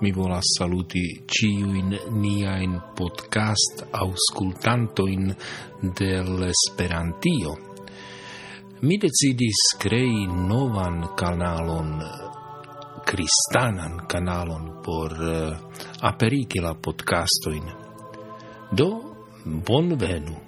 mi volas saluti ciuin niain podcast auscultantoin del Esperantio. Mi decidis crei novan canalon, cristanan canalon por eh, uh, aperigi la podcastoin. Do, bon venu!